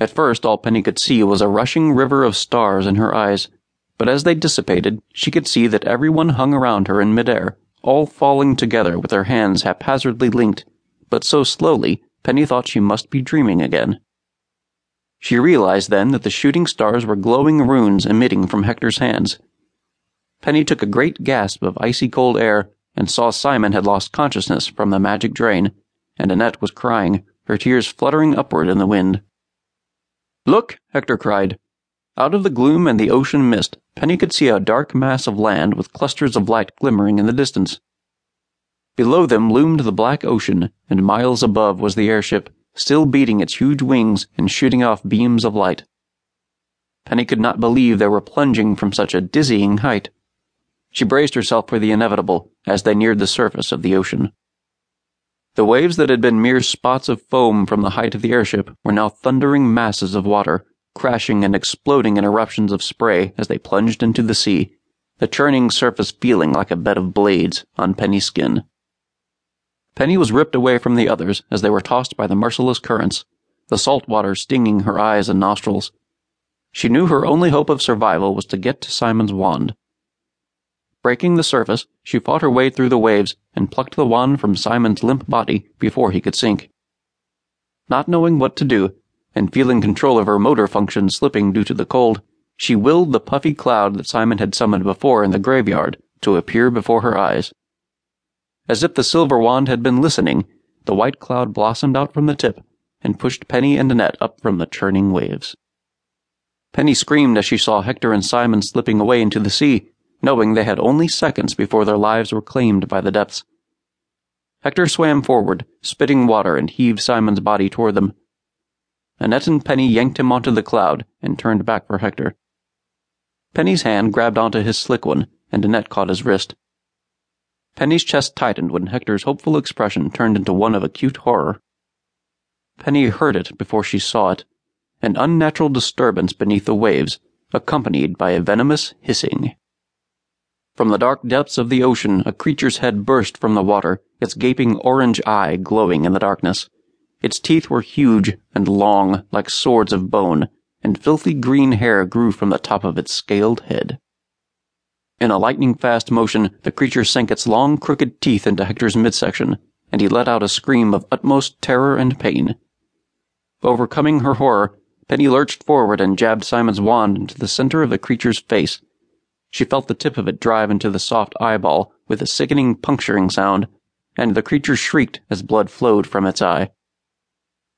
At first, all Penny could see was a rushing river of stars in her eyes, but as they dissipated, she could see that everyone hung around her in midair, all falling together with their hands haphazardly linked, but so slowly Penny thought she must be dreaming again. She realized then that the shooting stars were glowing runes emitting from Hector's hands. Penny took a great gasp of icy cold air and saw Simon had lost consciousness from the magic drain, and Annette was crying, her tears fluttering upward in the wind. Look! Hector cried. Out of the gloom and the ocean mist, Penny could see a dark mass of land with clusters of light glimmering in the distance. Below them loomed the black ocean, and miles above was the airship, still beating its huge wings and shooting off beams of light. Penny could not believe they were plunging from such a dizzying height. She braced herself for the inevitable as they neared the surface of the ocean. The waves that had been mere spots of foam from the height of the airship were now thundering masses of water, crashing and exploding in eruptions of spray as they plunged into the sea, the churning surface feeling like a bed of blades on Penny's skin. Penny was ripped away from the others as they were tossed by the merciless currents, the salt water stinging her eyes and nostrils. She knew her only hope of survival was to get to Simon's wand. Breaking the surface, she fought her way through the waves and plucked the wand from Simon's limp body before he could sink. Not knowing what to do, and feeling control of her motor functions slipping due to the cold, she willed the puffy cloud that Simon had summoned before in the graveyard to appear before her eyes. As if the silver wand had been listening, the white cloud blossomed out from the tip and pushed Penny and Annette up from the churning waves. Penny screamed as she saw Hector and Simon slipping away into the sea knowing they had only seconds before their lives were claimed by the depths. Hector swam forward, spitting water, and heaved Simon's body toward them. Annette and Penny yanked him onto the cloud and turned back for Hector. Penny's hand grabbed onto his slick one, and Annette caught his wrist. Penny's chest tightened when Hector's hopeful expression turned into one of acute horror. Penny heard it before she saw it an unnatural disturbance beneath the waves, accompanied by a venomous hissing. From the dark depths of the ocean, a creature's head burst from the water, its gaping orange eye glowing in the darkness. Its teeth were huge and long, like swords of bone, and filthy green hair grew from the top of its scaled head. In a lightning fast motion, the creature sank its long, crooked teeth into Hector's midsection, and he let out a scream of utmost terror and pain. Overcoming her horror, Penny lurched forward and jabbed Simon's wand into the center of the creature's face, she felt the tip of it drive into the soft eyeball with a sickening puncturing sound, and the creature shrieked as blood flowed from its eye.